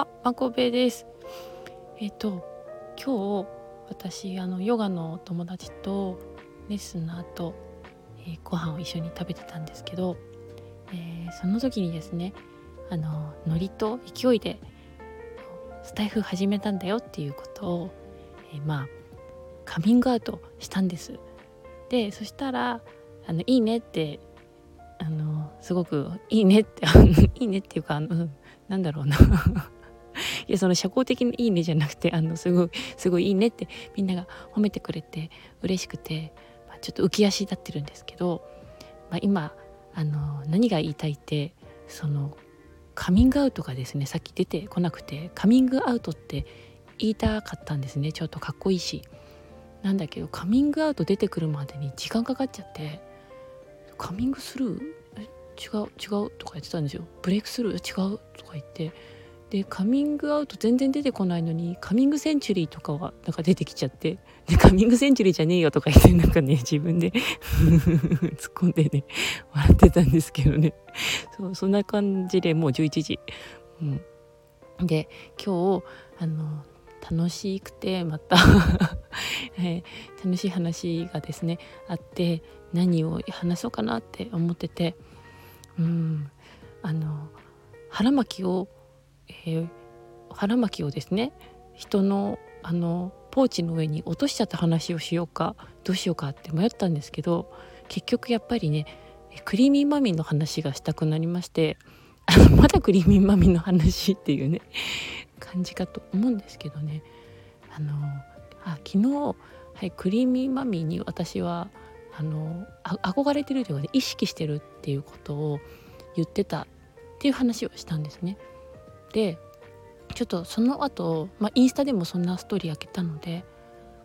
は、まこべです。えっ、と今日私あのヨガの友達とレッスンの後、えーご飯を一緒に食べてたんですけど、えーその時にですねあのノリと勢いでスタイフ始めたんだよっていうことを、えーまあカミングアウトしたんです。でそしたらあのいいねってあのすごくいいねって いいねっていうかあのなんだろうないやその社交的にいいねじゃなくて あのすごいすごいいいねってみんなが褒めてくれて嬉しくて、まあ、ちょっと浮き足立ってるんですけど、まあ、今あの何が言いたいってそのカミングアウトがですねさっき出てこなくてカミングアウトって言いたかったんですね。ちょっとかっこいいし。なんだけどカミングアウト出てくるまでに時間かかっちゃってカミングスルー？違う違うとか言ってたんですよ。ブレイクスルー？違うとか言って。でカミングアウト全然出てこないのにカミングセンチュリーとかはなんか出てきちゃって。でカミングセンチュリーじゃねえよとか言ってなんかね自分で 突っ込んでね笑ってたんですけどね。そうそんな感じでもう11時、うん、で今日あの楽しくてまた、えー楽しい話がですねあって何を話そうかなって思ってて。うん。あの腹巻きを、えー腹巻きをですね人のあのポーチの上に落としちゃった話をしようかどうしようかって迷ったんですけど結局やっぱりねクリーミーマミーの話がしたくなりまして まだクリーミーマミーの話っていうね感じかと思うんですけどねあのあ昨日、はい、クリーミーマミーに私はあの憧れてるというか、ね、意識してるっていうことを言ってたっていう話をしたんですね。でちょっとその後、まあインスタでもそんなストーリー開けたので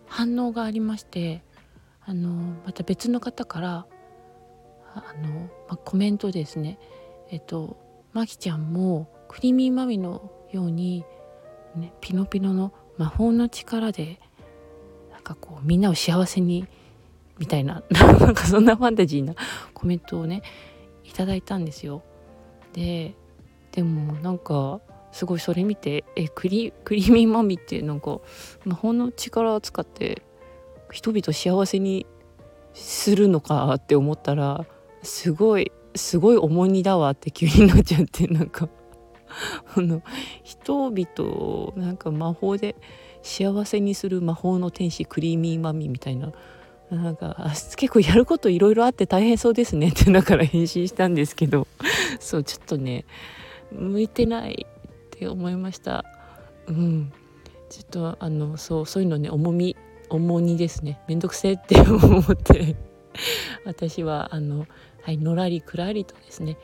反応がありましてあのまた別の方からあの、まあ、コメントですねえっとまきちゃんもクリーミーマミのように、ね、ピノピノの魔法の力でなんかこうみんなを幸せにみたいな なんかそんなファンタジーなコメントをねいただいたんですよ。ででもなんかすごいそれ見てえクリクリーミーマミってなんか魔法の力を使って人々幸せにするのかって思ったらすごいすごい重荷だわって急になっちゃってなんか。あの人々をなんか魔法で幸せにする魔法の天使クリーミーマミみたいななんか結構やることいろいろあって大変そうですねってだから返信したんですけど。そうちょっとね向いてない。って思いました。うん。ちょっとあのそうそういうのね重み重荷ですね。めんどくせえって思って。私はあのはいのらりくらりとですね。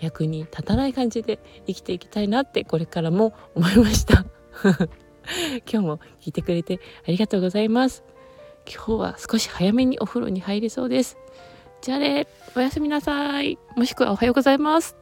役に立たない感じで生きていきたいなってこれからも思いました。今日も聞いてくれてありがとうございます。今日は少し早めにお風呂に入れそうです。じゃあねおやすみなさい。もしくはおはようございます。